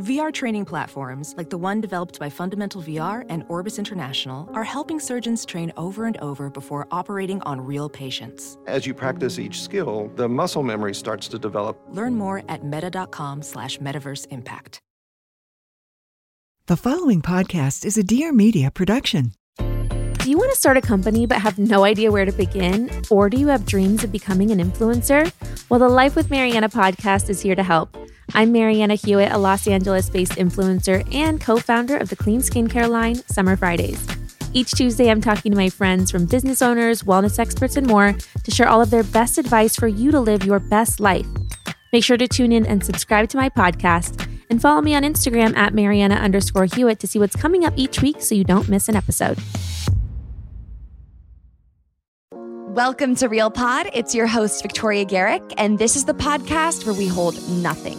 VR training platforms, like the one developed by Fundamental VR and Orbis International, are helping surgeons train over and over before operating on real patients. As you practice each skill, the muscle memory starts to develop. Learn more at meta.com slash metaverse impact. The following podcast is a Dear Media production. Do you want to start a company but have no idea where to begin? Or do you have dreams of becoming an influencer? Well, the Life with Marianna podcast is here to help. I'm Marianna Hewitt, a Los Angeles based influencer and co founder of the clean skincare line, Summer Fridays. Each Tuesday, I'm talking to my friends from business owners, wellness experts, and more to share all of their best advice for you to live your best life. Make sure to tune in and subscribe to my podcast and follow me on Instagram at Marianna underscore Hewitt to see what's coming up each week so you don't miss an episode. Welcome to Real Pod. It's your host, Victoria Garrick, and this is the podcast where we hold nothing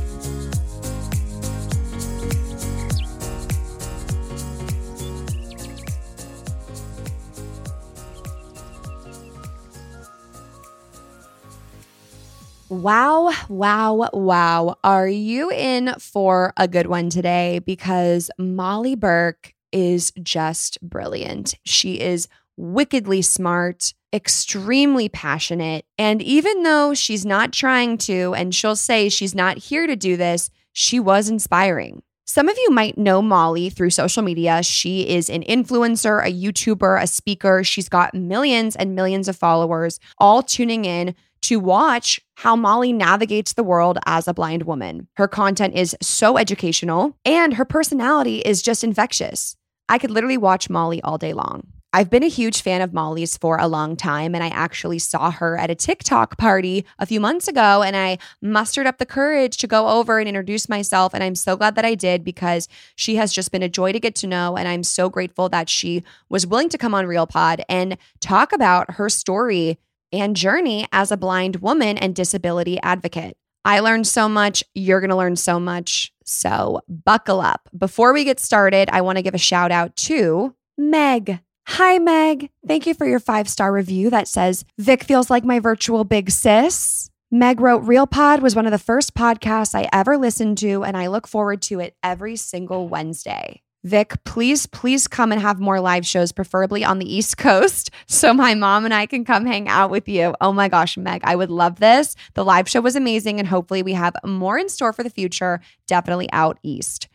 Wow, wow, wow. Are you in for a good one today? Because Molly Burke is just brilliant. She is wickedly smart, extremely passionate. And even though she's not trying to, and she'll say she's not here to do this, she was inspiring. Some of you might know Molly through social media. She is an influencer, a YouTuber, a speaker. She's got millions and millions of followers, all tuning in to watch how Molly navigates the world as a blind woman. Her content is so educational, and her personality is just infectious. I could literally watch Molly all day long. I've been a huge fan of Molly's for a long time, and I actually saw her at a TikTok party a few months ago, and I mustered up the courage to go over and introduce myself. And I'm so glad that I did because she has just been a joy to get to know. And I'm so grateful that she was willing to come on Real Pod and talk about her story and journey as a blind woman and disability advocate. I learned so much. You're going to learn so much. So buckle up. Before we get started, I want to give a shout out to Meg. Hi, Meg. Thank you for your five star review that says, Vic feels like my virtual big sis. Meg wrote, Real Pod was one of the first podcasts I ever listened to, and I look forward to it every single Wednesday. Vic, please, please come and have more live shows, preferably on the East Coast, so my mom and I can come hang out with you. Oh my gosh, Meg, I would love this. The live show was amazing, and hopefully, we have more in store for the future, definitely out East.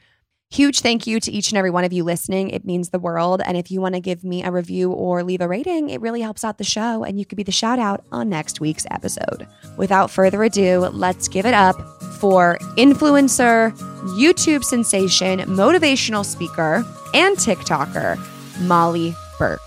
Huge thank you to each and every one of you listening. It means the world. And if you want to give me a review or leave a rating, it really helps out the show, and you could be the shout out on next week's episode. Without further ado, let's give it up for influencer, YouTube sensation, motivational speaker, and TikToker, Molly Burke.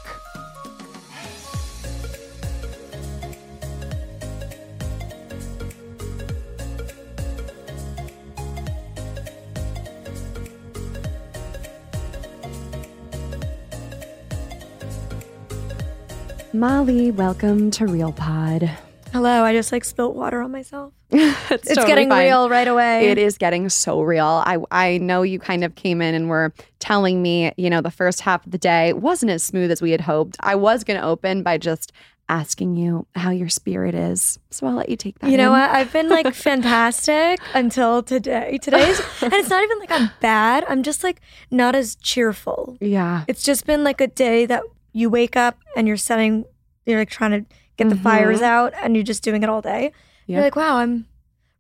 Molly, welcome to Real Pod. Hello, I just like spilt water on myself. it's It's totally getting fine. real right away. It is getting so real. I I know you kind of came in and were telling me, you know, the first half of the day wasn't as smooth as we had hoped. I was going to open by just asking you how your spirit is. So I'll let you take that. You know in. what? I've been like fantastic until today. Today's, and it's not even like I'm bad. I'm just like not as cheerful. Yeah. It's just been like a day that you wake up and you're setting, you're like trying to get the mm-hmm. fires out and you're just doing it all day. You're like, wow, I'm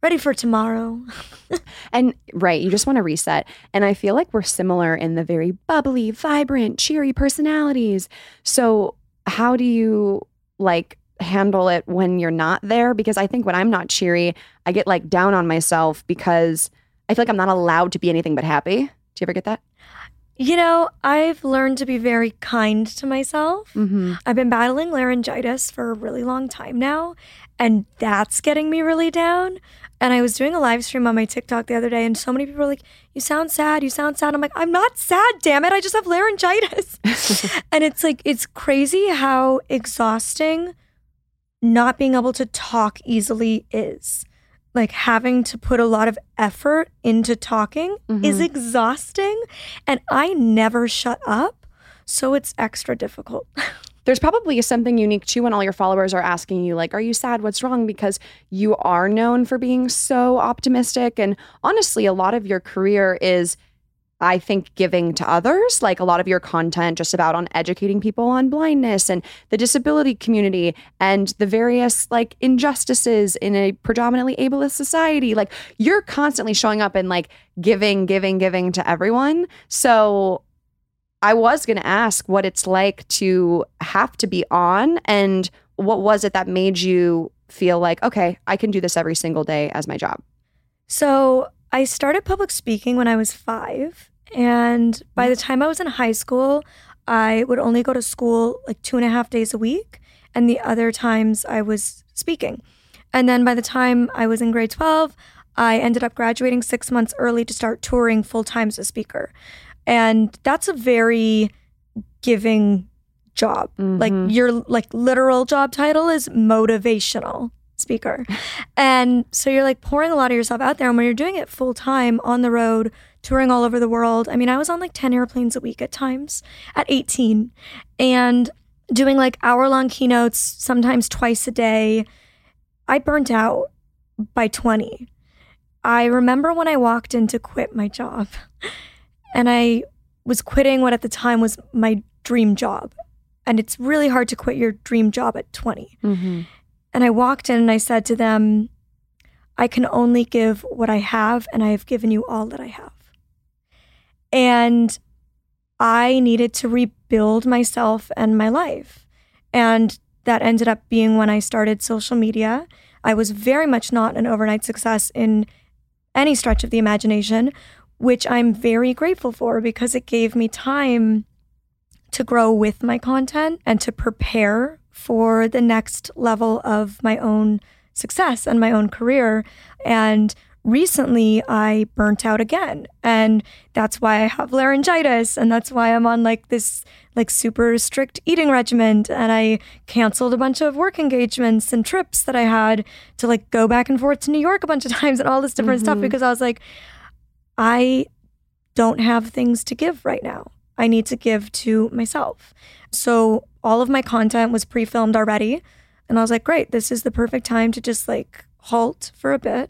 ready for tomorrow. and right, you just want to reset. And I feel like we're similar in the very bubbly, vibrant, cheery personalities. So, how do you like handle it when you're not there? Because I think when I'm not cheery, I get like down on myself because I feel like I'm not allowed to be anything but happy. Do you ever get that? You know, I've learned to be very kind to myself. Mm-hmm. I've been battling laryngitis for a really long time now, and that's getting me really down. And I was doing a live stream on my TikTok the other day, and so many people were like, You sound sad. You sound sad. I'm like, I'm not sad, damn it. I just have laryngitis. and it's like, it's crazy how exhausting not being able to talk easily is. Like having to put a lot of effort into talking Mm-hmm. is exhausting. And I never shut up. So it's extra difficult. There's probably something unique too when all your followers are asking you, like, are you sad? What's wrong? Because you are known for being so optimistic. And honestly, a lot of your career is, I think, giving to others. Like a lot of your content just about on educating people on blindness and the disability community and the various like injustices in a predominantly ableist society. Like you're constantly showing up and like giving, giving, giving to everyone. So I was going to ask what it's like to have to be on and what was it that made you feel like, okay, I can do this every single day as my job? So I started public speaking when I was five. And by the time I was in high school, I would only go to school like two and a half days a week. And the other times I was speaking. And then by the time I was in grade 12, I ended up graduating six months early to start touring full time as a speaker. And that's a very giving job. Like mm-hmm. your like literal job title is motivational speaker. and so you're like pouring a lot of yourself out there and when you're doing it full time on the road, touring all over the world. I mean, I was on like 10 airplanes a week at times at 18 and doing like hour-long keynotes sometimes twice a day. I burnt out by 20. I remember when I walked in to quit my job and I was quitting what at the time was my dream job. And it's really hard to quit your dream job at 20. Mm-hmm. And I walked in and I said to them, I can only give what I have, and I have given you all that I have. And I needed to rebuild myself and my life. And that ended up being when I started social media. I was very much not an overnight success in any stretch of the imagination, which I'm very grateful for because it gave me time to grow with my content and to prepare for the next level of my own success and my own career. And recently I burnt out again. And that's why I have laryngitis. And that's why I'm on like this like super strict eating regimen. And I canceled a bunch of work engagements and trips that I had to like go back and forth to New York a bunch of times and all this different stuff mm-hmm. because I was like, I don't have things to give right now. I need to give to myself. So all of my content was pre filmed already. And I was like, great, this is the perfect time to just like halt for a bit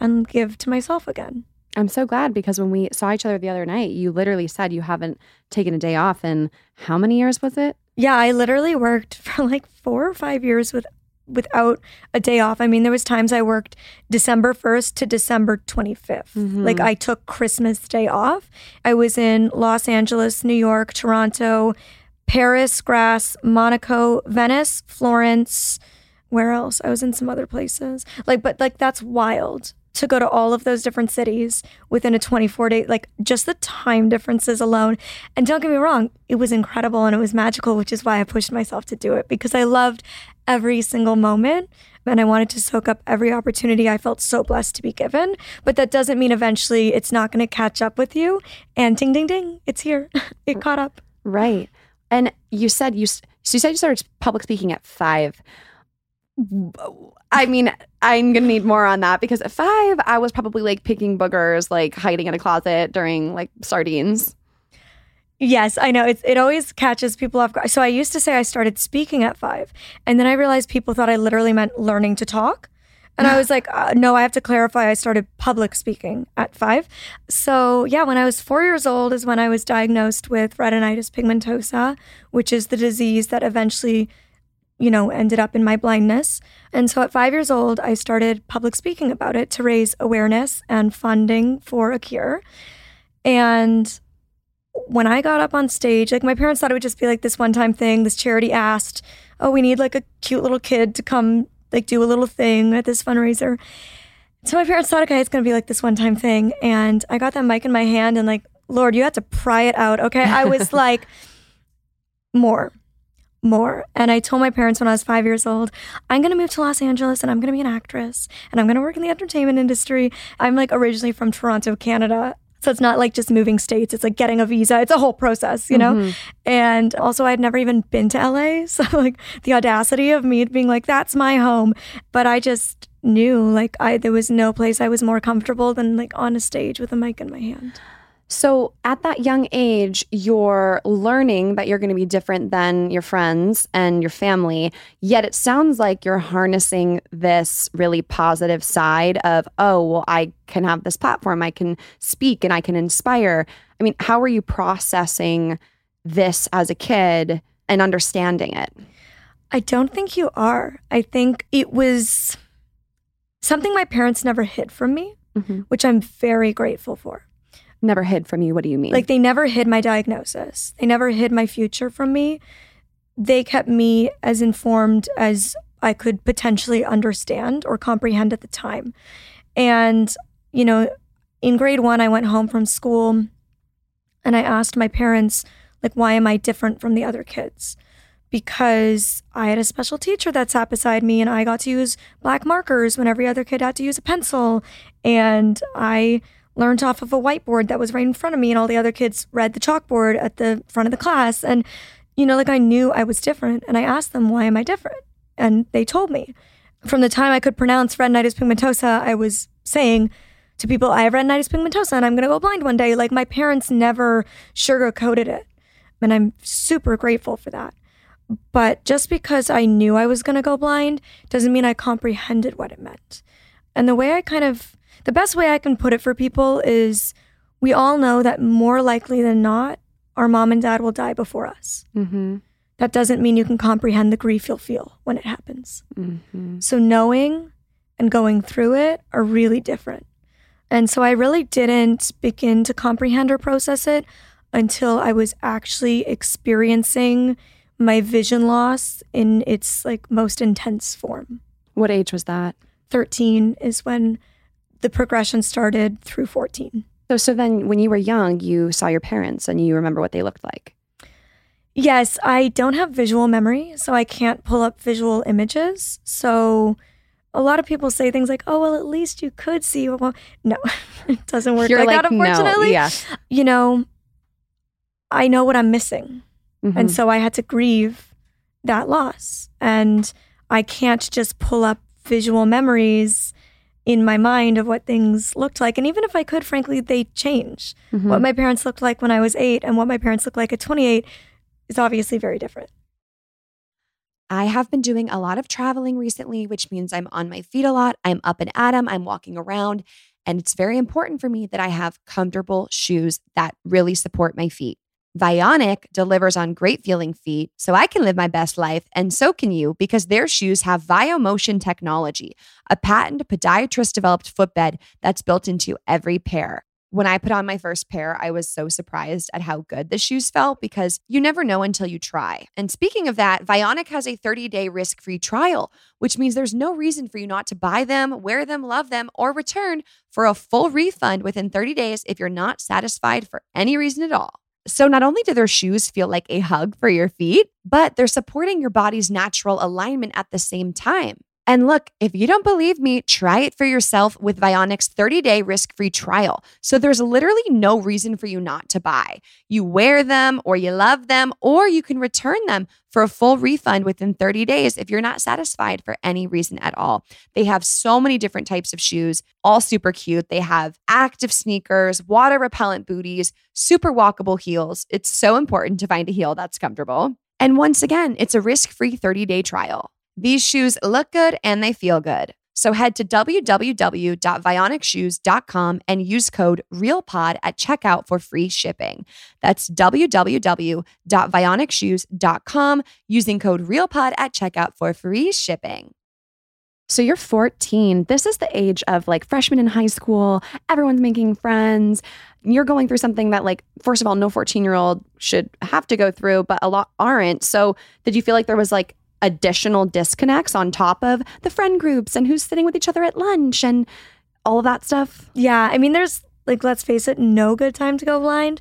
and give to myself again. I'm so glad because when we saw each other the other night, you literally said you haven't taken a day off in how many years was it? Yeah, I literally worked for like four or five years with without a day off. I mean, there was times I worked December 1st to December 25th. Mm-hmm. Like I took Christmas day off. I was in Los Angeles, New York, Toronto, Paris, Grasse, Monaco, Venice, Florence, where else? I was in some other places. Like but like that's wild to go to all of those different cities within a 24 day like just the time differences alone and don't get me wrong it was incredible and it was magical which is why i pushed myself to do it because i loved every single moment and i wanted to soak up every opportunity i felt so blessed to be given but that doesn't mean eventually it's not going to catch up with you and ding ding ding it's here it caught up Right. And you said you so you said you started public speaking at five. I mean, I'm gonna need more on that because at five, I was probably like picking boogers, like hiding in a closet during like sardines. Yes, I know. It's, it always catches people off guard. So I used to say I started speaking at five, and then I realized people thought I literally meant learning to talk. And I was like, uh, no, I have to clarify. I started public speaking at five. So, yeah, when I was four years old is when I was diagnosed with retinitis pigmentosa, which is the disease that eventually you know, ended up in my blindness. And so at five years old, I started public speaking about it to raise awareness and funding for a cure. And when I got up on stage, like my parents thought it would just be like this one time thing. This charity asked, Oh, we need like a cute little kid to come like do a little thing at this fundraiser. So my parents thought, okay, it's gonna be like this one time thing. And I got that mic in my hand and like, Lord, you had to pry it out. Okay. I was like, more, more. And I told my parents when I was five years old, I'm gonna move to Los Angeles and I'm gonna be an actress and I'm gonna work in the entertainment industry. I'm like originally from Toronto, Canada. So it's not like just moving states, it's like getting a visa. It's a whole process, you know? Mm-hmm. And also, I'd never even been to LA. So, like, the audacity of me being like, that's my home. But I just knew, like, I there was no place I was more comfortable than like on a stage with a mic in my hand. So at that young age, you're learning that you're going to be different than your friends and your family. Yet it sounds like you're harnessing this really positive side of, oh, well, I can have this platform, I can speak and I can inspire. I mean, how are you processing this as a kid and understanding it? I don't think you are. I think it was something my parents never hid from me, Mhm. which I'm very grateful for. Never hid from you. What do you mean? Like they never hid my diagnosis. They never hid my future from me. They kept me as informed as I could potentially understand or comprehend at the time. And, you know, in grade one, I went home from school and I asked my parents, like, why am I different from the other kids? Because I had a special teacher that sat beside me and I got to use black markers when every other kid had to use a pencil. And I learned off of a whiteboard that was right in front of me, and all the other kids read the chalkboard at the front of the class. And, you know, like I knew I was different. And I asked them, why am I different? And they told me. From the time I could pronounce retinitis pigmentosa, I was saying to people, I have retinitis pigmentosa and I'm going to go blind one day. Like my parents never sugarcoated it. And I'm super grateful for that. But just because I knew I was going to go blind doesn't mean I comprehended what it meant. And the way I kind of, the best way I can put it for people is we all know that more likely than not, our mom and dad will die before us. mm-hmm. That doesn't mean you can comprehend the grief you'll feel when it happens. Mm-hmm. So knowing and going through it are really different. And so I really didn't begin to comprehend or process it until I was actually experiencing my vision loss in its like most intense form. What age was that? 13 is when the progression started through 14. So, so then when you were young, you saw your parents and you remember what they looked like. Yes, I don't have visual memory, so I can't pull up visual images. So a lot of people say things like, "Oh, well, at least you could see." Well, no, it doesn't work You're like, like, that. no, Unfortunately, yeah. you know, I know what I'm missing, Mhm. and so I had to grieve that loss, and I can't just pull up visual memories in my mind of what things looked like. And even if I could, frankly, they change. Mhm. What my parents looked like when I was eight and what my parents look like at 28 is obviously very different. I have been doing a lot of traveling recently, which means I'm on my feet a lot. I'm up and at 'em, I'm walking around. And it's very important for me that I have comfortable shoes that really support my feet. Vionic delivers on great feeling feet so I can live my best life, and so can you because their shoes have VioMotion technology, a patent podiatrist developed footbed that's built into every pair. When I put on my first pair, I was so surprised at how good the shoes felt because you never know until you try. And speaking of that, Vionic has a 30 day risk free trial, which means there's no reason for you not to buy them, wear them, love them, or return for a full refund within 30 days if you're not satisfied for any reason at all. So, not only do their shoes feel like a hug for your feet, but they're supporting your body's natural alignment at the same time. And look, if you don't believe me, try it for yourself with Vionic's 30 day risk free trial. So there's literally no reason for you not to buy. You wear them or you love them, or you can return them for a full refund within 30 days if you're not satisfied for any reason at all. They have so many different types of shoes, all super cute. They have active sneakers, water repellent booties, super walkable heels. It's so important to find a heel that's comfortable. And once again, it's a risk free 30 day trial. These shoes look good and they feel good. So head to www.vionicshoes.com and use code REALPOD at checkout for free shipping. That's www.vionicshoes.com using code REALPOD at checkout for free shipping. So you're 14. This is the age of like freshman in high school. Everyone's making friends. You're going through something that, like, first of all, no 14 year old should have to go through, but a lot aren't. So did you feel like there was like additional disconnects on top of the friend groups and who's sitting with each other at lunch and all of that stuff? Yeah. I mean, there's like, let's face it, no good time to go blind.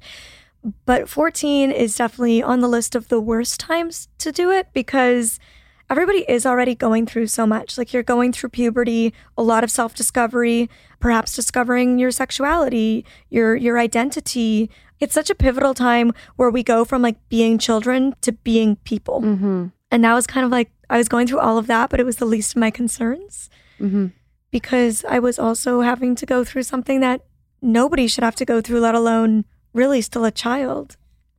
But 14 is definitely on the list of the worst times to do it because everybody is already going through so much. Like you're going through puberty, a lot of self-discovery, perhaps discovering your sexuality, your your identity. It's such a pivotal time where we go from like being children to being people. Mm-hmm. And that was kind of like I was going through all of that, but it was the least of my concerns Mm-hmm. because I was also having to go through something that nobody should have to go through, let alone really still a child.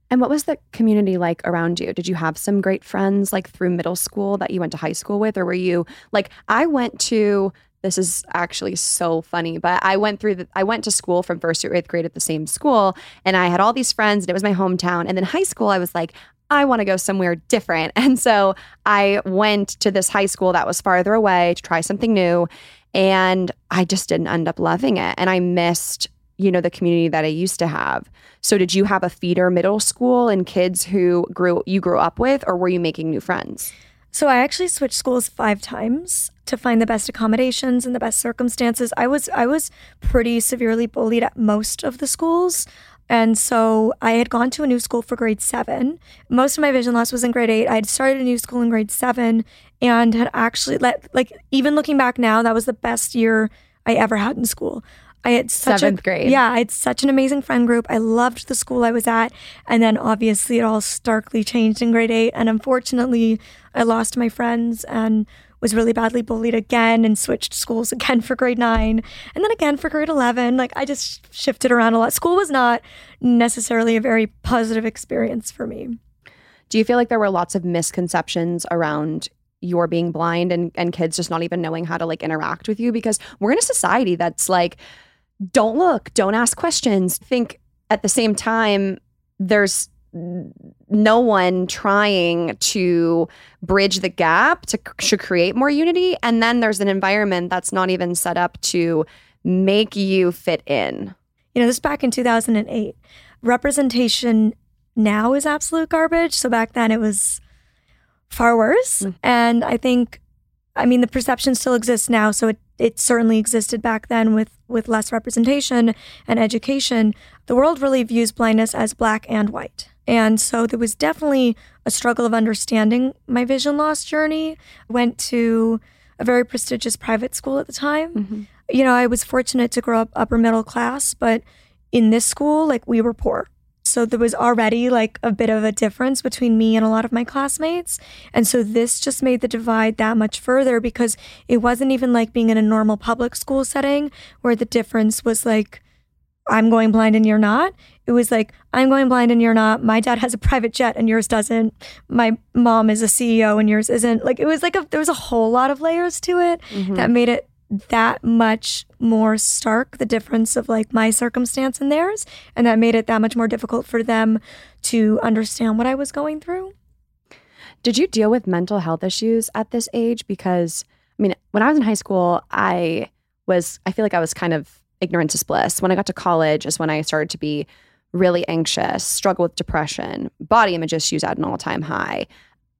And what was the community like around you? Did you have some great friends like through middle school that you went to high school with? Or were you like, I went to, this is actually so funny, but I went through the, I went to school from first to eighth grade at the same school and I had all these friends and it was my hometown. And then high school, I was like, I want to go somewhere different. And so I went to this high school that was farther away to try something new. And I just didn't end up loving it. And I missed, you know, the community that I used to have. So did you have a feeder middle school and kids who grew you grew up with, or were you making new friends? So I actually switched schools five times to find the best accommodations and the best circumstances. I was I was pretty severely bullied at most of the schools. And so I had gone to a new school for grade seven. Most of my vision loss was in grade eight. I had started a new school in grade seven and had actually let like even looking back now, that was the best year I ever had in school. I had such Seventh a, grade. Yeah, I had such an amazing friend group. I loved the school I was at. And then obviously it all starkly changed in grade eight. And unfortunately, I lost my friends and was really badly bullied again and switched schools again for grade nine and then again for grade 11. Like I just shifted around a lot. School was not necessarily a very positive experience for me. Do you feel like there were lots of misconceptions around your being blind and, and kids just not even knowing how to like interact with you? Because we're in a society that's like, don't look, don't ask questions. Think at the same time, there's no one trying to bridge the gap to, to create more unity. And then there's an environment that's not even set up to make you fit in. You know, this back in 2008. Representation now is absolute garbage. So back then it was far worse. Mm. And I think, I mean, the perception still exists now. So it, it certainly existed back then with, with less representation and education. The world really views blindness as black and white. And so there was definitely a struggle of understanding my vision loss journey. Went to a very prestigious private school at the time. Mm-hmm. You know, I was fortunate to grow up upper middle class, but in this school, like we were poor. So there was already like a bit of a difference between me and a lot of my classmates. And so this just made the divide that much further because it wasn't even like being in a normal public school setting where the difference was like, I'm going blind and you're not. It was like, I'm going blind and you're not. My dad has a private jet and yours doesn't. My mom is a CEO and yours isn't. Like, it was like, a, there was a whole lot of layers to it mm-hmm. that made it that much more stark the difference of like my circumstance and theirs. And that made it that much more difficult for them to understand what I was going through. Did you deal with mental health issues at this age? Because, I mean, when I was in high school, I was, I feel like I was kind of ignorance is bliss. When I got to college is when I started to be really anxious, struggle with depression, body image issues at an all time high.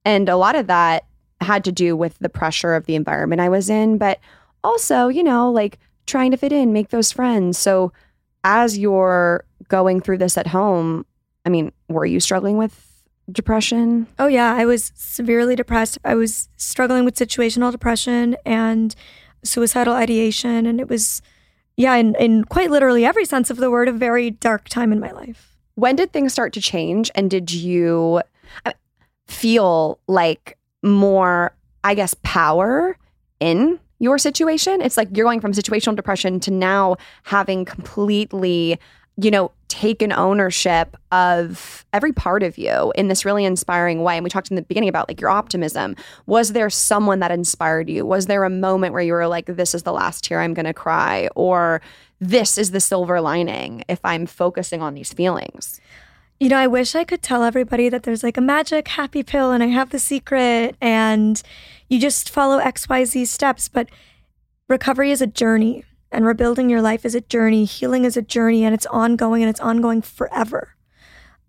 And a lot of that had to do with the pressure of the environment I was in, but also, you know, like trying to fit in, make those friends. So as you're going through this at home, I mean, were you struggling with depression? Oh, yeah. I was severely depressed. I was struggling with situational depression and suicidal ideation. And it was, yeah, in, in quite literally every sense of the word, a very dark time in my life. When did things start to change? And did you uh, feel like more, I guess, power in your situation? It's like you're going from situational depression to now having completely, you know, taken ownership of every part of you in this really inspiring way. And we talked in the beginning about like your optimism. Was there someone that inspired you? Was there a moment where you were like, this is the last tear I'm going to cry? Or this is the silver lining if I'm focusing on these feelings? You know, I wish I could tell everybody that there's like a magic happy pill and I have the secret and you just follow XYZ steps. But recovery is a journey and rebuilding your life is a journey. Healing is a journey and it's ongoing and it's ongoing forever.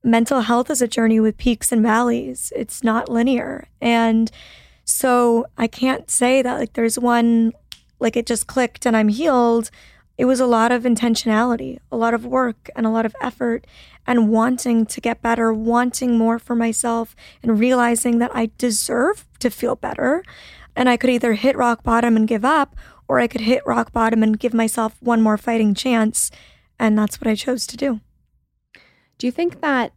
Mental health is a journey with peaks and valleys, it's not linear. And so I can't say that like there's one, like it just clicked and I'm healed. It was a lot of intentionality, a lot of work, and a lot of effort, and wanting to get better, wanting more for myself, and realizing that I deserve to feel better. And I could either hit rock bottom and give up, or I could hit rock bottom and give myself one more fighting chance. And that's what I chose to do. Do you think that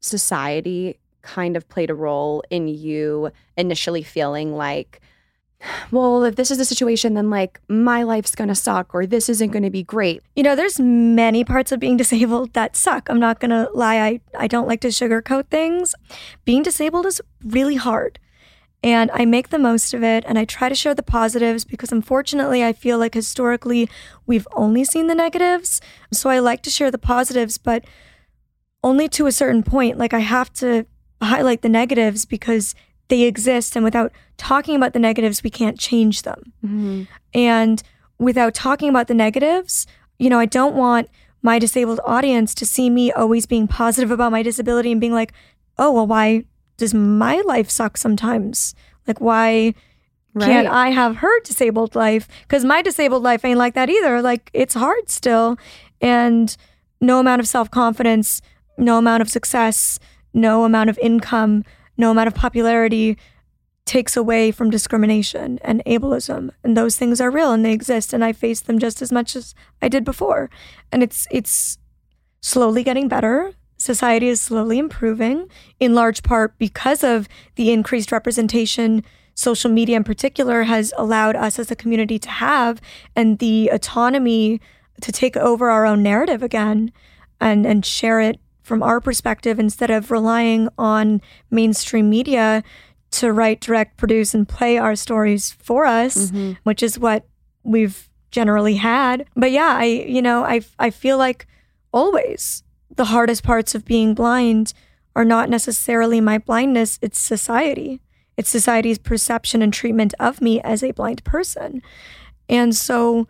society kind of played a role in you initially feeling like, well, if this is the situation, then like my life's gonna suck or this isn't gonna be great. You know, there's many parts of being disabled that suck. I'm not gonna lie, I, I don't like to sugarcoat things. Being disabled is really hard and I make the most of it and I try to share the positives because unfortunately I feel like historically we've only seen the negatives. So I like to share the positives, but only to a certain point. Like I have to highlight the negatives because they exist and without talking about the negatives we can't change them. Mm-hmm. And without talking about the negatives, you know, I don't want my disabled audience to see me always being positive about my disability and being like, "Oh, well why does my life suck sometimes? Like, why right. can't I have her disabled life? Because my disabled life ain't like that either. Like, it's hard still. And no amount of self confidence, no amount of success, no amount of income, no amount of popularity takes away from discrimination and ableism and those things are real and they exist and I face them just as much as I did before and it's it's slowly getting better society is slowly improving, in large part because of the increased representation social media in particular has allowed us as a community to have and the autonomy to take over our own narrative again and, and share it from our perspective instead of relying on mainstream media to write, direct, produce, and play our stories for us, mm-hmm. which is what we've generally had. But yeah, I you know, I I feel like always the hardest parts of being blind are not necessarily my blindness, it's society. It's society's perception and treatment of me as a blind person. And so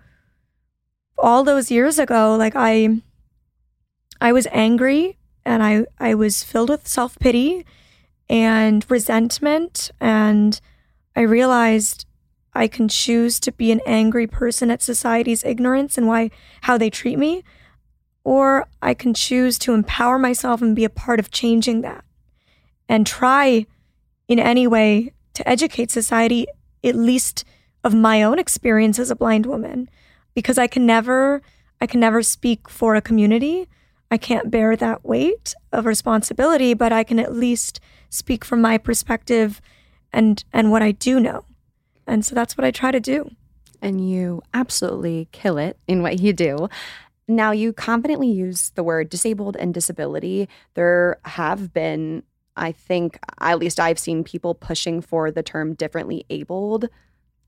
all those years ago, like I I was angry and I I was filled with self-pity and resentment and I realized I can choose to be an angry person at society's ignorance and why how they treat me or I can choose to empower myself and be a part of changing that and try in any way to educate society, at least of my own experience as a blind woman, because I can never, I can never speak for a community. I can't bear that weight of responsibility, but I can at least speak from my perspective and and what I do know. And so that's what I try to do. And you absolutely kill it in what you do. Now, you confidently use the word disabled and disability. There have been, I think, at least I've seen people pushing for the term differently abled.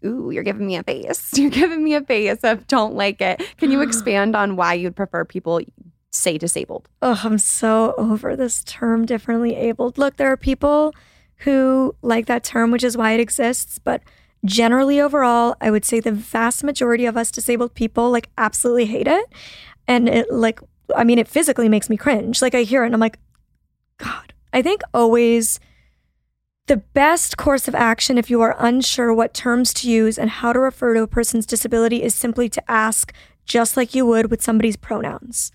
Ooh, you're giving me a face. You're giving me a face of don't like it. Can you expand on why you'd prefer people say disabled? Oh, I'm so over this term differently abled. Look, there are people who like that term, which is why it exists, but generally overall, I would say the vast majority of us disabled people like absolutely hate it. And it like, I mean, it physically makes me cringe. Like I hear it and I'm like, God, I think always the best course of action if you are unsure what terms to use and how to refer to a person's disability is simply to ask just like you would with somebody's pronouns.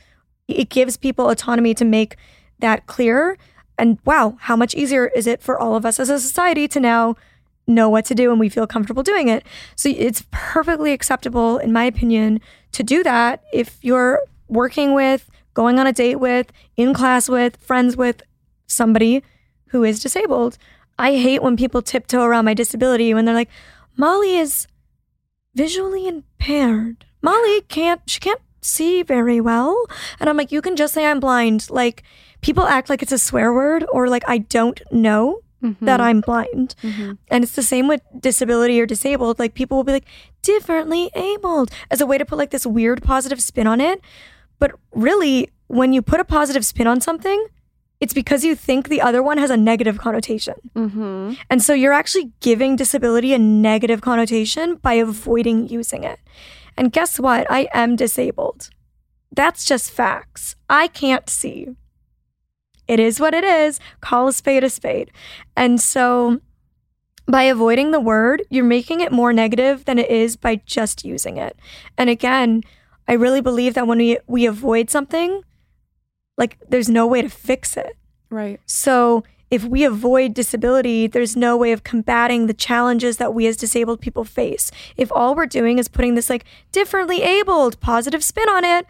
It gives people autonomy to make that clear. And wow, how much easier is it for all of us as a society to now know what to do and we feel comfortable doing it. So it's perfectly acceptable, in my opinion, to do that if you're working with, going on a date with, in class with, friends with somebody who is disabled. I hate when people tiptoe around my disability when they're like, Molly is visually impaired. Molly can't, she can't see very well. And I'm like, you can just say I'm blind. Like, people act like it's a swear word or like I don't know Mm-hmm. that I'm blind. And it's the same with disability or disabled. Like, people will be like, differently abled as a way to put like this weird positive spin on it. But really, when you put a positive spin on something, it's because you think the other one has a negative connotation. Mm-hmm. And so you're actually giving disability a negative connotation by avoiding using it. And guess what? I am disabled. That's just facts. I can't see. It is what it is. Call a spade a spade. And so by avoiding the word, you're making it more negative than it is by just using it. And again, I really believe that when we, we avoid something, like there's no way to fix it. Right. So if we avoid disability, there's no way of combating the challenges that we as disabled people face. If all we're doing is putting this like differently abled positive spin on it,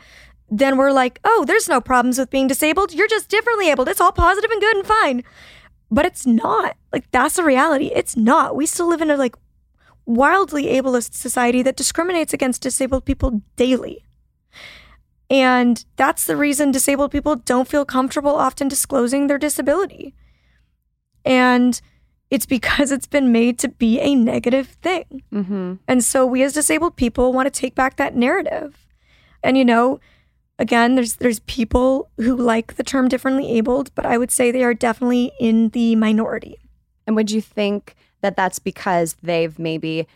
then we're like, oh, there's no problems with being disabled. You're just differently abled. It's all positive and good and fine. But it's not. Like that's the reality. It's not. We still live in a like wildly ableist society that discriminates against disabled people daily. And that's the reason disabled people don't feel comfortable often disclosing their disability. And it's because it's been made to be a negative thing. Mm-hmm. And so we as disabled people want to take back that narrative. And you know, again, there's there's people who like the term differently abled, but I would say they are definitely in the minority. And would you think that that's because they've maybe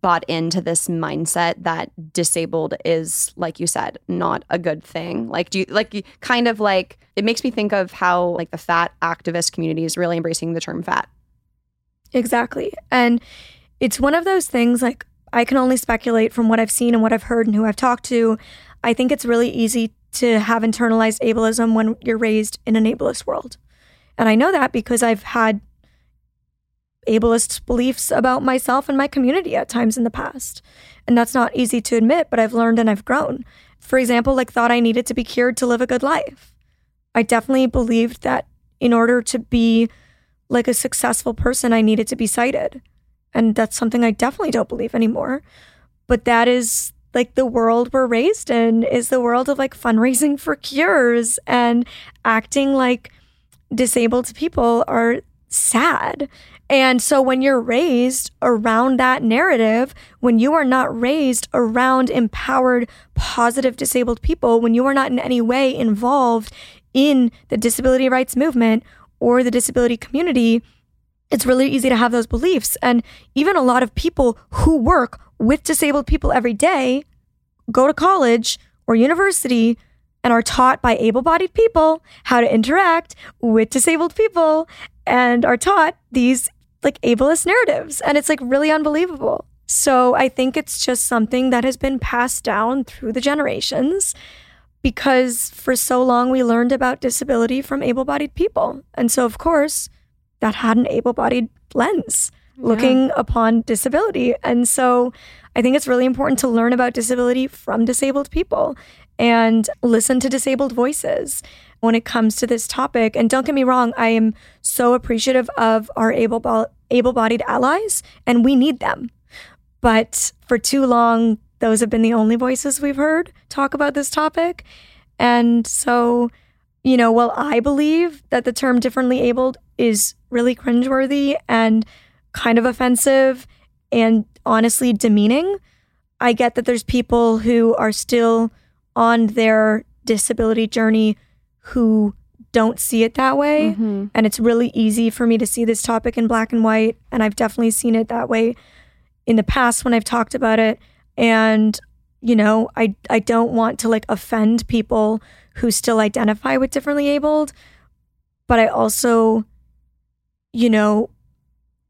bought into this mindset that disabled is, like you said, not a good thing? Like, do you like you kind of like it makes me think of how like the fat activist community is really embracing the term fat. Exactly. And it's one of those things like I can only speculate from what I've seen and what I've heard and who I've talked to. I think it's really easy to have internalized ableism when you're raised in an ableist world. And I know that because I've had ableist beliefs about myself and my community at times in the past. And that's not easy to admit, but I've learned and I've grown. For example, like thought I needed to be cured to live a good life. I definitely believed that in order to be like a successful person, I needed to be sighted. And that's something I definitely don't believe anymore. But that is like the world we're raised in is the world of like fundraising for cures and acting like disabled people are sad. And so when you're raised around that narrative, when you are not raised around empowered, positive disabled people, when you are not in any way involved in the disability rights movement or the disability community, it's really easy to have those beliefs. And even a lot of people who work with disabled people every day go to college or university and are taught by able bodied people how to interact with disabled people and are taught these like ableist narratives. And it's like really unbelievable. So I think it's just something that has been passed down through the generations because for so long we learned about disability from able bodied people. And so, of course, that had an able bodied lens looking upon disability. And so I think it's really important to learn about disability from disabled people and listen to disabled voices when it comes to this topic. And don't get me wrong, I am so appreciative of our able able-bodied allies and we need them. But for too long those have been the only voices we've heard talk about this topic. And so, you know, while I believe that the term differently abled is really cringeworthy and kind of offensive and honestly demeaning, I get that there's people who are still on their disability journey who don't see it that way. Mm-hmm. And it's really easy for me to see this topic in black and white. And I've definitely seen it that way in the past when I've talked about it. And, you know, I, I don't want to like offend people who still identify with differently abled, but I also, you know,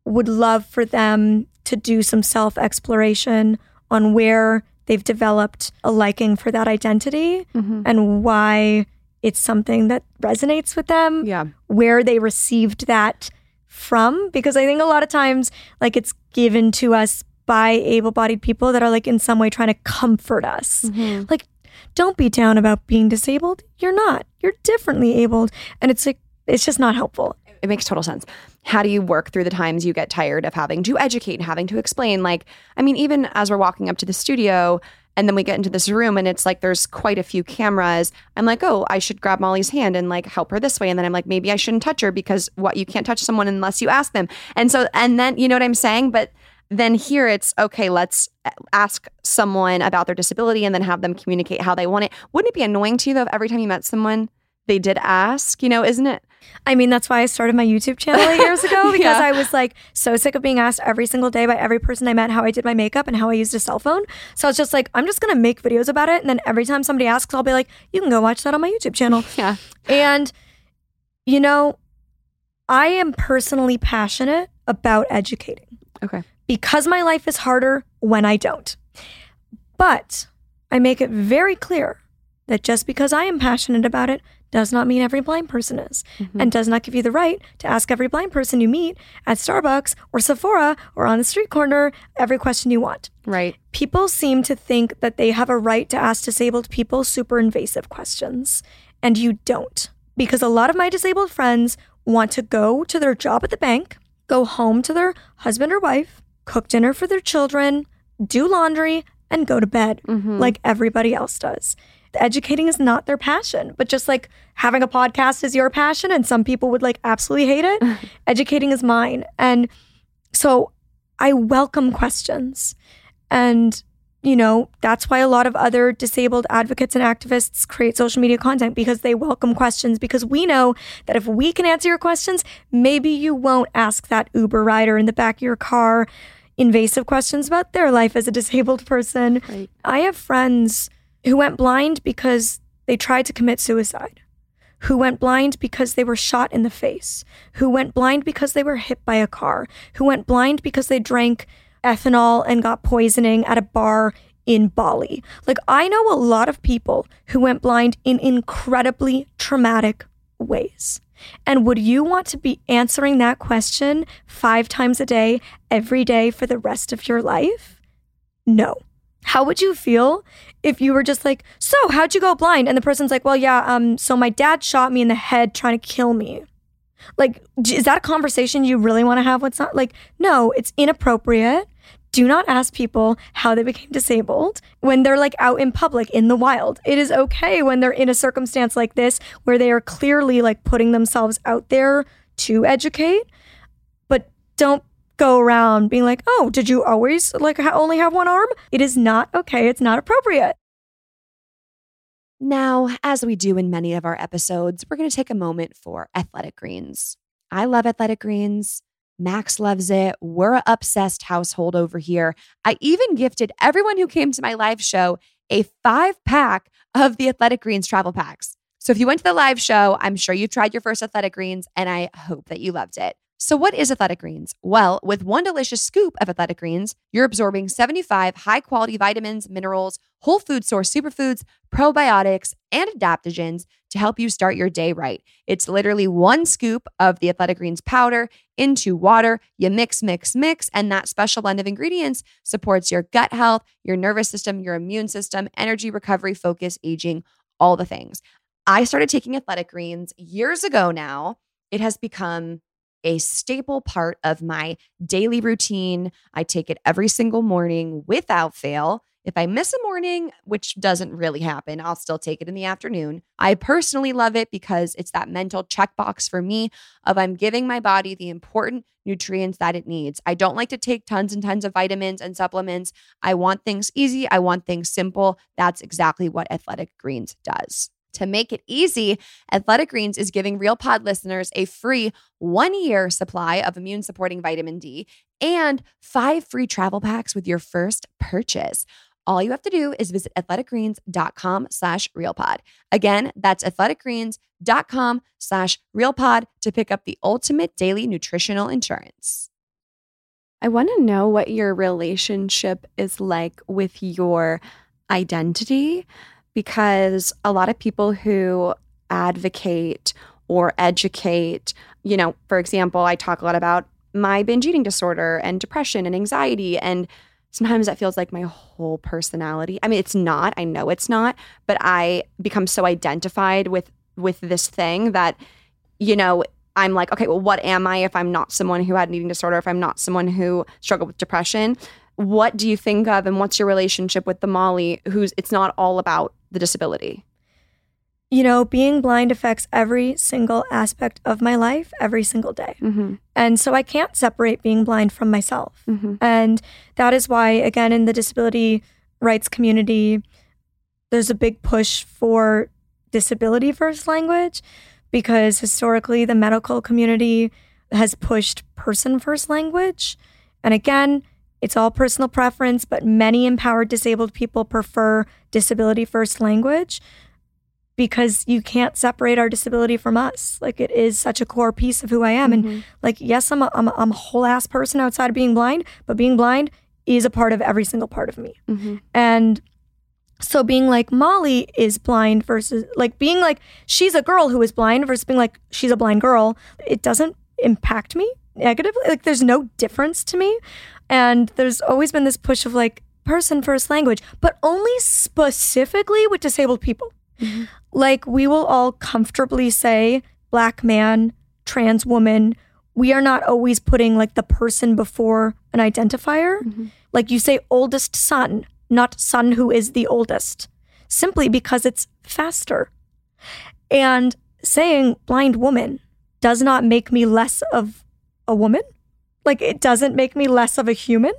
would love for them to do some self exploration on where they've developed a liking for that identity Mhm. and why it's something that resonates with them, Yeah. where they received that from. Because I think a lot of times, like, it's given to us by able bodied people that are, like, in some way trying to comfort us. Mhm. Like, don't be down about being disabled. You're not. You're differently abled. And it's like, it's just not helpful. It makes total sense. How do you work through the times you get tired of having to educate and having to explain? Like, I mean, even as we're walking up to the studio and then we get into this room and it's like there's quite a few cameras. I'm like, oh, I should grab Molly's hand and like help her this way. And then I'm like, maybe I shouldn't touch her because what you can't touch someone unless you ask them. And so, and then you know what I'm saying? But then here it's okay, let's ask someone about their disability and then have them communicate how they want it. Wouldn't it be annoying to you though every time you met someone they did ask, you know, isn't it? I mean, that's why I started my YouTube channel eight years ago because yeah. I was like so sick of being asked every single day by every person I met how I did my makeup and how I used a cell phone. So I was just like, I'm just gonna make videos about it, and then every time somebody asks, I'll be like, you can go watch that on my YouTube channel. Yeah. And you know, I am personally passionate about educating. Okay. Because my life is harder when I don't. But I make it very clear that just because I am passionate about it does not mean every blind person is, mm-hmm. and does not give you the right to ask every blind person you meet at Starbucks or Sephora or on the street corner every question you want. Right. People seem to think that they have a right to ask disabled people super invasive questions, and you don't. Because a lot of my disabled friends want to go to their job at the bank, go home to their husband or wife, cook dinner for their children, do laundry, and go to bed mm-hmm. like everybody else does educating is not their passion, but just like having a podcast is your passion, and some people would like absolutely hate it. educating is mine. And so I welcome questions. And, you know, that's why a lot of other disabled advocates and activists create social media content because they welcome questions. Because we know that if we can answer your questions, maybe you won't ask that Uber rider in the back of your car invasive questions about their life as a disabled person. Right. I have friends who went blind because they tried to commit suicide, who went blind because they were shot in the face, who went blind because they were hit by a car, who went blind because they drank ethanol and got poisoning at a bar in Bali. Like, I know a lot of people who went blind in incredibly traumatic ways. And would you want to be answering that question five times a day, every day for the rest of your life? No. How would you feel if you were just like, "So, how'd you go blind?" and the person's like, "Well, yeah, um, so my dad shot me in the head trying to kill me." Like, is that a conversation you really want to have with not like, no, it's inappropriate. Do not ask people how they became disabled when they're like out in public in the wild. It is okay when they're in a circumstance like this where they are clearly like putting themselves out there to educate, but don't go around being like, oh, did you always like ha- only have one arm? It is not okay. It's not appropriate. Now, as we do in many of our episodes, we're going to take a moment for athletic greens. I love athletic greens. Max loves it. We're an obsessed household over here. I even gifted everyone who came to my live show a five pack of the Athletic Greens travel packs. So if you went to the live show, I'm sure you've tried your first Athletic Greens and I hope that you loved it. So, what is Athletic Greens? Well, with one delicious scoop of Athletic Greens, you're absorbing 75 high quality vitamins, minerals, whole food source superfoods, probiotics, and adaptogens to help you start your day right. It's literally one scoop of the Athletic Greens powder into water. You mix, mix, mix, and that special blend of ingredients supports your gut health, your nervous system, your immune system, energy recovery, focus, aging, all the things. I started taking Athletic Greens years ago now. It has become a staple part of my daily routine. I take it every single morning without fail. If I miss a morning, which doesn't really happen, I'll still take it in the afternoon. I personally love it because it's that mental checkbox for me of I'm giving my body the important nutrients that it needs. I don't like to take tons and tons of vitamins and supplements. I want things easy, I want things simple. That's exactly what Athletic Greens does. To make it easy, Athletic Greens is giving Real Pod listeners a free one year supply of immune supporting vitamin D and five free travel packs with your first purchase. All you have to do is visit athleticgreens.com slash realpod. Again, that's athleticgreens.com slash realpod to pick up the ultimate daily nutritional insurance. I want to know what your relationship is like with your identity because a lot of people who advocate or educate, you know, for example, I talk a lot about my binge eating disorder and depression and anxiety. And sometimes that feels like my whole personality. I mean, it's not, I know it's not, but I become so identified with with this thing that, you know, I'm like, okay, well, what am I if I'm not someone who had an eating disorder, if I'm not someone who struggled with depression? what do you think of and what's your relationship with the Molly who's it's not all about the disability? You know, being blind affects every single aspect of my life every single day. Mm-hmm. And so I can't separate being blind from myself. Mm-hmm. And that is why, again, in the disability rights community, there's a big push for disability first language because historically the medical community has pushed person first language. And again, it's all personal preference, but many empowered disabled people prefer disability first language because you can't separate our disability from us. Like it is such a core piece of who I am. Mm-hmm. And like, yes, I'm a, I'm, a, I'm a whole ass person outside of being blind, but being blind is a part of every single part of me. Mm-hmm. And so being like Molly is blind versus like being like she's a girl who is blind versus being like she's a blind girl, it doesn't impact me negatively. Like there's no difference to me. And there's always been this push of like person first language, but only specifically with disabled people. Mm-hmm. Like we will all comfortably say black man, trans woman. We are not always putting like the person before an identifier. Mm-hmm. Like you say oldest son, not son who is the oldest, simply because it's faster. And saying blind woman does not make me less of a woman. Like it doesn't make me less of a human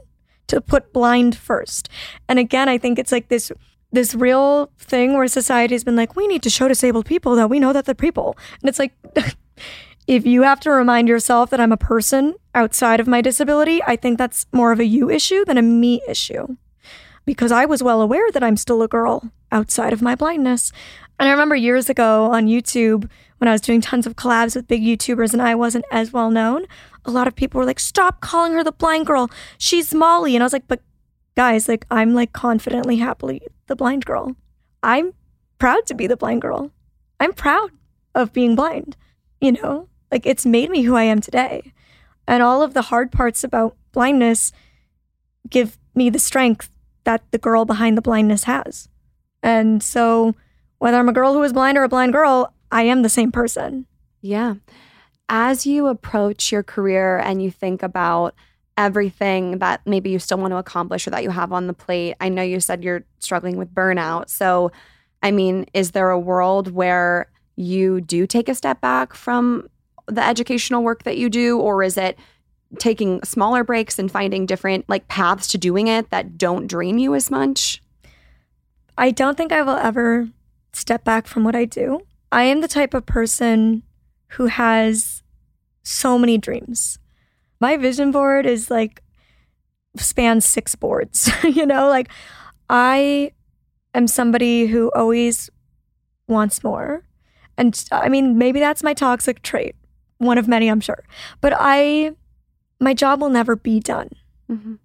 to put blind first. And again, I think it's like this this real thing where society has been like, we need to show disabled people that we know that they're people. And it's like if you have to remind yourself that I'm a person outside of my disability, I think that's more of a you issue than a me issue. Because I was well aware that I'm still a girl outside of my blindness. And I remember years ago on YouTube when I was doing tons of collabs with big YouTubers and I wasn't as well known, a lot of people were like, stop calling her the blind girl. She's Molly. And I was like, but guys, like, I'm like confidently, happily the blind girl. I'm proud to be the blind girl. I'm proud of being blind, you know? Like, it's made me who I am today. And all of the hard parts about blindness give me the strength that the girl behind the blindness has. And so, whether I'm a girl who is blind or a blind girl, I am the same person. Yeah. As you approach your career and you think about everything that maybe you still want to accomplish or that you have on the plate, I know you said you're struggling with burnout. So, I mean, is there a world where you do take a step back from the educational work that you do, or is it taking smaller breaks and finding different like paths to doing it that don't drain you as much? I don't think I will ever step back from what I do. I am the type of person who has so many dreams. My vision board is like spans six boards, you know, like I am somebody who always wants more. And I mean, maybe that's my toxic trait, one of many, I'm sure. But I, my job will never be done mm-hmm.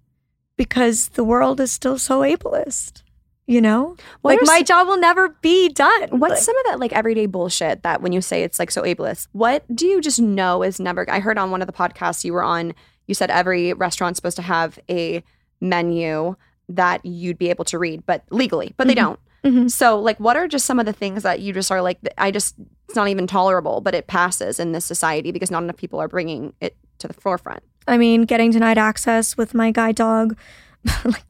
because the world is still so ableist you know What like my s- job will never be done What's Like- some of that like everyday bullshit that when you say it's like so ableist, what do you just know is never? I heard on one of the podcasts you were on, you said every restaurant's supposed to have a menu that you'd be able to read, but legally, but they Mhm. don't. Mhm. So, like, what are just some of the things that you just are like, I just, it's not even tolerable, but it passes in this society because not enough people are bringing it to the forefront. i mean getting denied access with my guide dog like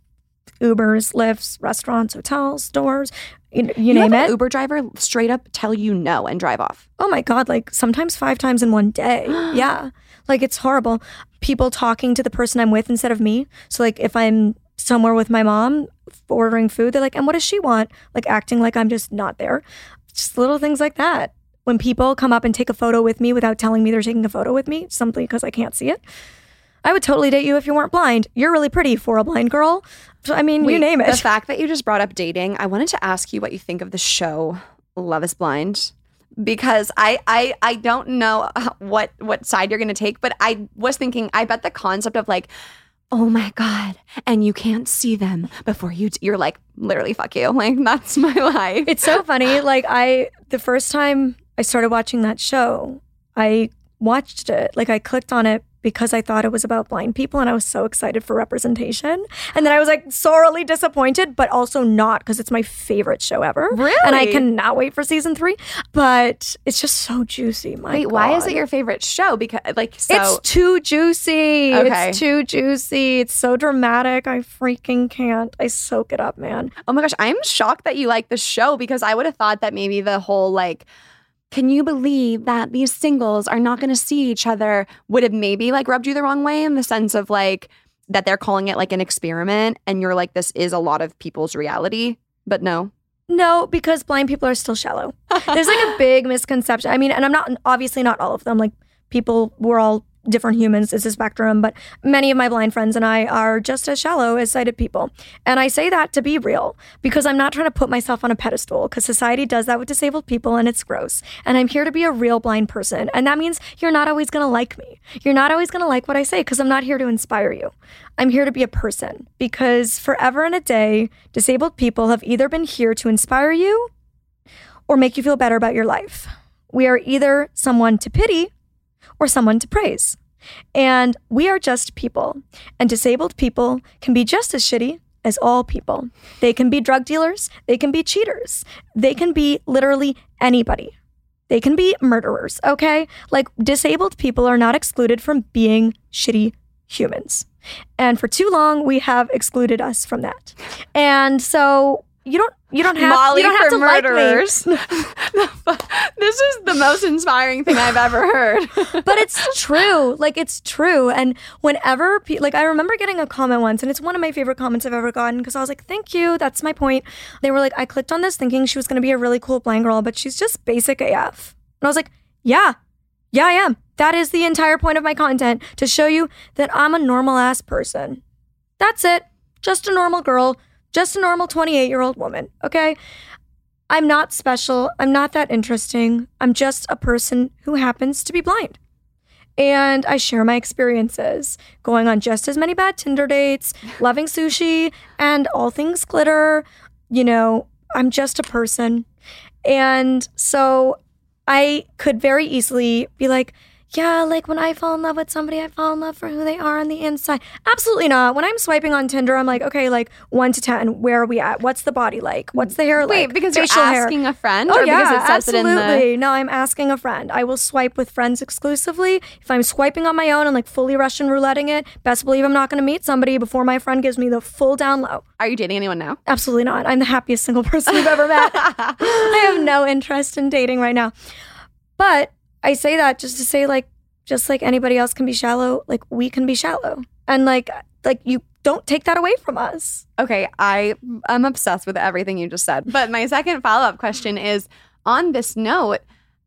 ubers Lyfts restaurants hotels stores you, you, name have an it. Uber driver straight up tell you no and drive off. oh my god like sometimes five times in one day. Yeah like it's horrible. People talking to the person i'm with instead of me. So like if i'm somewhere with my mom ordering food they're like and what does she want? Like acting like i'm just not there. Just little things like that. When people come up and take a photo with me without telling me they're taking a photo with me simply because i can't see it i would totally date you if you weren't blind you're really pretty for a blind girl so, i mean you name it The fact that you just brought up dating, I wanted to ask you what you think of the show Love Is Blind because I I I don't know uh, what what side you're going to take, but I was thinking I bet the concept of like oh my god and you can't see them before you t- you're like literally fuck you like that's my life It's so funny. Like I, the first time I started watching that show, I watched it. Like I clicked on it because I thought it was about blind people and I was so excited for representation. And then I was like sorely disappointed, but also not because it's my favorite show ever. Really? And I cannot wait for season three. But it's just so juicy. My Wait, why is it your favorite show? Because like so it's too juicy. Okay. It's too juicy. It's so dramatic. I freaking can't. I soak it up, man. Oh my gosh, I'm shocked that you like the show because I would have thought that maybe the whole like can you believe that these singles are not going to see each other would have maybe like rubbed you the wrong way in the sense of like that they're calling it like an experiment and you're like this is a lot of people's reality but no No, because blind people are still shallow. There's like a big misconception. I mean, and I'm not obviously not all of them. Like people, we're all different humans. It's a spectrum, but many of my blind friends and I are just as shallow as sighted people. And I say that to be real because I'm not trying to put myself on a pedestal because society does that with disabled people and it's gross. And I'm here to be a real blind person. And that means you're not always going to like me. You're not always going to like what I say because I'm not here to inspire you. I'm here to be a person because forever and a day, disabled people have either been here to inspire you or make you feel better about your life. We are either someone to pity or someone to praise. And we are just people. And disabled people can be just as shitty as all people. They can be drug dealers, they can be cheaters, they can be literally anybody. They can be murderers, okay? Like disabled people are not excluded from being shitty humans. And for too long we have excluded us from that. And so you don't you don't have Molly you don't have for to like murderers. this is the most inspiring thing I've ever heard. but it's true. Like it's true. And whenever, pe- like I remember getting a comment once, and it's one of my favorite comments I've ever gotten because I was like, "Thank you, that's my point." They were like, "I clicked on this thinking she was going to be a really cool blind girl, but she's just basic AF." And I was like, "Yeah, yeah, I am. That is the entire point of my content to show you that I'm a normal ass person. That's it. Just a normal girl." Just a normal 28 year old woman, okay? I'm not special. I'm not that interesting. I'm just a person who happens to be blind. And I share my experiences, going on just as many bad Tinder dates, loving sushi, and all things glitter. You know, I'm just a person. And so I could very easily be like, yeah, like when I fall in love with somebody, I fall in love for who they are on the inside. Absolutely not. When I'm swiping on Tinder, I'm like, okay, like one to 10, where are we at? What's the body like? What's the hair like? Wait, like? because you're Facial hair. asking a friend Oh, or yeah, because it says it in the- absolutely. No, I'm asking a friend. I will swipe with friends exclusively. If I'm swiping on my own and like fully Russian rouletting it, best believe I'm not going to meet somebody before my friend gives me the full down low. Are you dating anyone now? Absolutely not. I'm the happiest single person you've ever met. I have no interest in dating right now. But I say that just to say, like, just like anybody else can be shallow, like we can be shallow. And like, like you don't take that away from us. Okay, I am obsessed with everything you just said. But my second follow up question is on this note,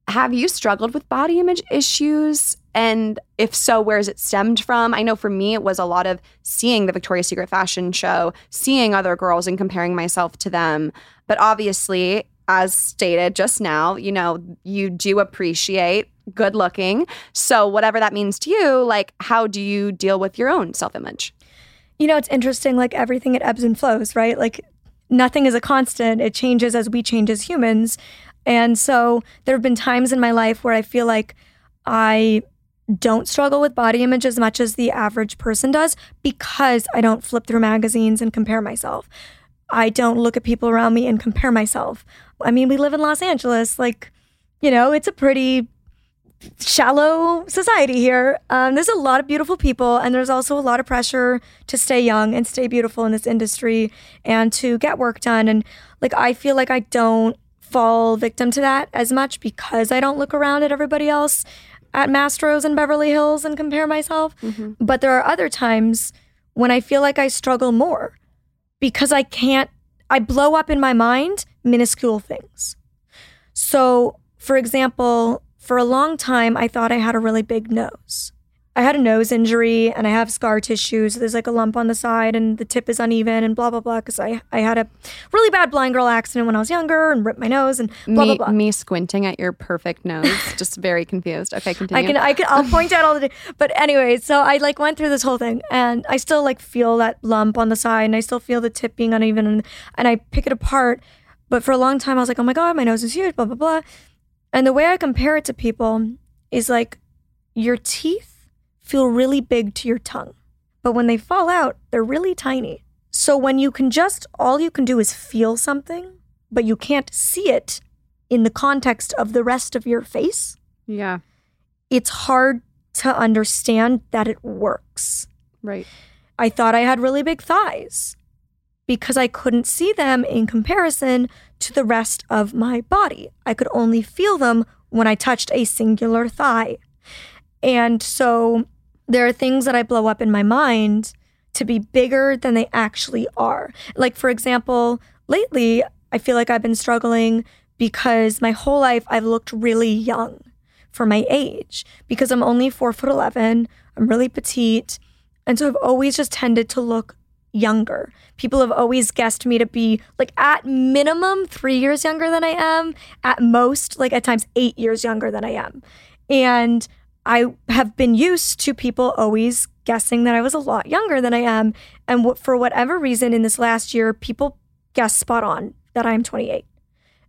have you struggled with body image issues? And if so, where has it stemmed from? I know for me, it was a lot of seeing the Victoria's Secret fashion show, seeing other girls and comparing myself to them. But obviously, as stated just now, you know, you do appreciate good looking. So, whatever that means to you, like, how do you deal with your own self image? You know, it's interesting, like everything it ebbs and flows, right? Like nothing is a constant. It changes as we change as humans. And so there have been times in my life where I feel like I don't struggle with body image as much as the average person does because I don't flip through magazines and compare myself. I don't look at people around me and compare myself. I mean, we live in Los Angeles. Like, you know, it's a pretty shallow society here. Um, there's a lot of beautiful people, and there's also a lot of pressure to stay young and stay beautiful in this industry and to get work done. And like, I feel like I don't fall victim to that as much because I don't look around at everybody else at Mastro's in Beverly Hills and compare myself. But there are other times when I feel like I struggle more because I can't, I blow up in my mind minuscule things. So, for example, for a long time, I thought I had a really big nose. I had a nose injury and I have scar tissue. So there's like a lump on the side and the tip is uneven and blah, blah, blah. Because I, I had a really bad blind girl accident when I was younger and ripped my nose and blah, me, blah, blah. me squinting at your perfect nose, just very confused. Okay, continue. I can, I can, I'll point out all the, but anyway, so I like went through this whole thing and I still like feel that lump on the side and I still feel the tip being uneven and, and I pick it apart. But for a long time, I was like, oh my God, my nose is huge, blah, blah, blah. And the way I compare it to people is like your teeth feel really big to your tongue. But when they fall out, they're really tiny. So when you can just, all you can do is feel something, but you can't see it in the context of the rest of your face, Yeah. it's hard to understand that it works. Right. I thought I had really big thighs because I couldn't see them in comparison to the rest of my body. I could only feel them when I touched a singular thigh. And so there are things that I blow up in my mind to be bigger than they actually are. Like, for example, lately, I feel like I've been struggling because my whole life I've looked really young for my age because I'm only four foot 11. I'm really petite. And so I've always just tended to look younger. People have always guessed me to be like at minimum three years younger than I am, at most, like at times eight years younger than I am. And I have been used to people always guessing that I was a lot younger than I am. And wh- for whatever reason, in this last year, people guessed spot on that I'm 28.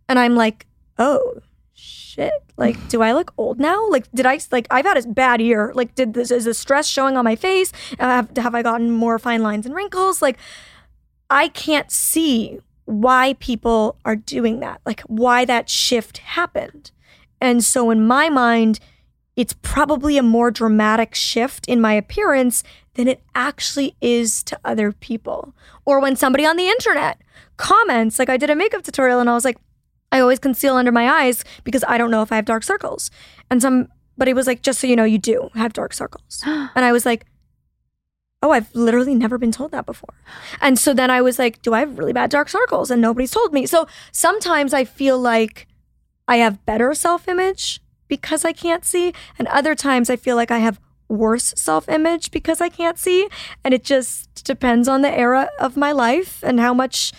And I'm like, oh, shit. Like, do I look old now? Like, did I, like, I've had a bad year. Like, did this, is the stress showing on my face? Have, have I gotten more fine lines and wrinkles? Like, I can't see why people are doing that, like, why that shift happened. And so, in my mind, it's probably a more dramatic shift in my appearance than it actually is to other people. Or when somebody on the internet comments, like I did a makeup tutorial and I was like, I always conceal under my eyes because I don't know if I have dark circles. And somebody was like, just so you know, you do have dark circles. and I was like, oh, I've literally never been told that before. And so then I was like, do I have really bad dark circles? And nobody's told me. So sometimes I feel like I have better self image because I can't see. And other times I feel like I have worse self image because I can't see. And it just depends on the era of my life and how much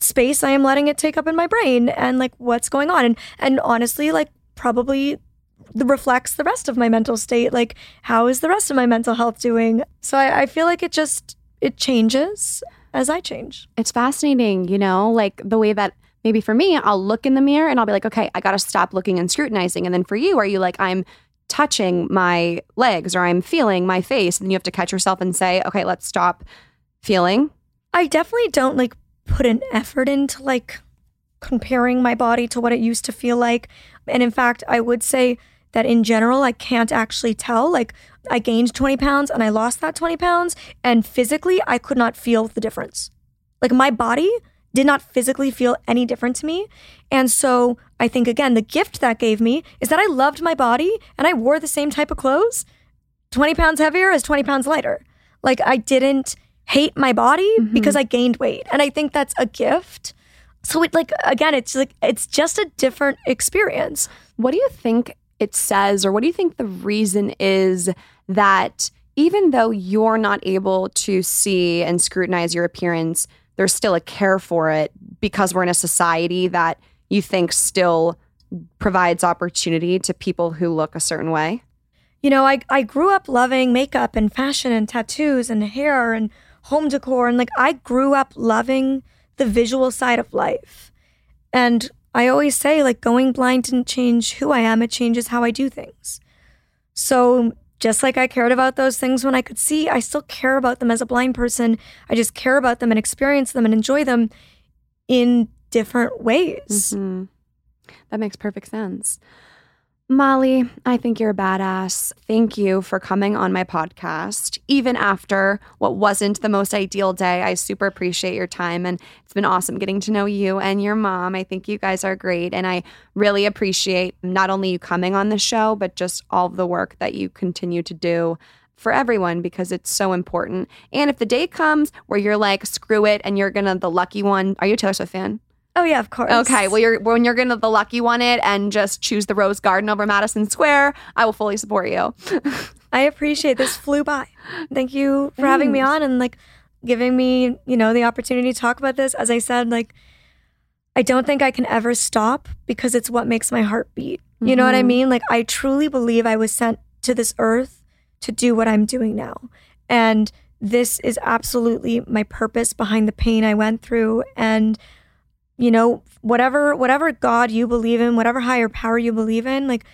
space I am letting it take up in my brain and like what's going on. And and honestly, like probably the reflects the rest of my mental state. Like how is the rest of my mental health doing? So I, I feel like it just it changes as I change. It's fascinating, you know, like the way that maybe for me, I'll look in the mirror and I'll be like, okay, I got to stop looking and scrutinizing. And then for you, are you like, I'm touching my legs or I'm feeling my face? And you have to catch yourself and say, okay, let's stop feeling. I definitely don't like put an effort into like comparing my body to what it used to feel like. And in fact, I would say that in general, I can't actually tell. Like, I gained 20 pounds and I lost that 20 pounds. And physically, I could not feel the difference. Like, my body did not physically feel any different to me. And so I think, again, the gift that gave me is that I loved my body and I wore the same type of clothes 20 pounds heavier as 20 pounds lighter. Like, I didn't hate my body Mm-hmm. because I gained weight. And I think that's a gift. So it like again, it's like it's just a different experience. What do you think it says, or what do you think the reason is that even though you're not able to see and scrutinize your appearance, there's still a care for it because we're in a society that you think still provides opportunity to people who look a certain way? You know, I I grew up loving makeup and fashion and tattoos and hair and home decor and like I grew up loving the visual side of life. And I always say like going blind didn't change who I am, it changes how I do things. So just like I cared about those things when I could see, I still care about them as a blind person. I just care about them and experience them and enjoy them in different ways. Mhm. That makes perfect sense. Molly, I think you're a badass. Thank you for coming on my podcast. Even after what wasn't the most ideal day, I super appreciate your time and it's been awesome getting to know you and your mom. I think you guys are great and I really appreciate not only you coming on the show, but just all the work that you continue to do for everyone because it's so important. And if the day comes where you're like, screw it, and you're gonna the lucky one, are you a Taylor Swift fan? Oh yeah, of course. Okay, well, you're when you're gonna the lucky one it and just choose the Rose Garden over Madison Square, I will fully support you. I appreciate this flew by. Thank you for having me on and like giving me, you know, the opportunity to talk about this. As I said, like I don't think I can ever stop because it's what makes my heart beat. You know what I Mhm. mean? Like I truly believe I was sent to this earth to do what I'm doing now. And this is absolutely my purpose behind the pain I went through and you know, whatever whatever God you believe in, whatever higher power you believe in, like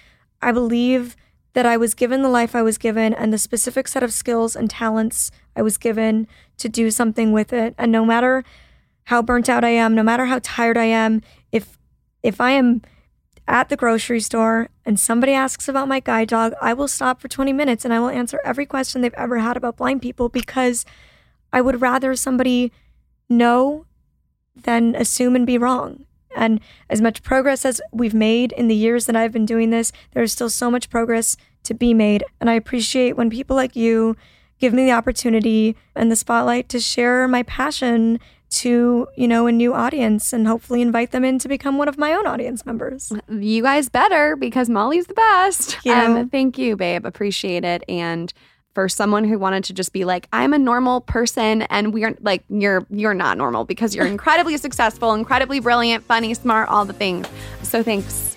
I believe that I was given the life I was given and the specific set of skills and talents I was given to do something with it. And no matter how burnt out I am, no matter how tired I am, if if I am at the grocery store and somebody asks about my guide dog, I will stop for 20 minutes and I will answer every question they've ever had about blind people because I would rather somebody know than assume and be wrong. And as much progress as we've made in the years that I've been doing this, there's still so much progress to be made. And I appreciate when people like you give me the opportunity and the spotlight to share my passion to you know a new audience and hopefully invite them in to become one of my own audience members you guys better because molly's the best Thank you. Um, thank you babe appreciate it and for someone who wanted to just be like i'm a normal person and we're like you're you're not normal because you're incredibly successful incredibly brilliant funny smart all the things. So thanks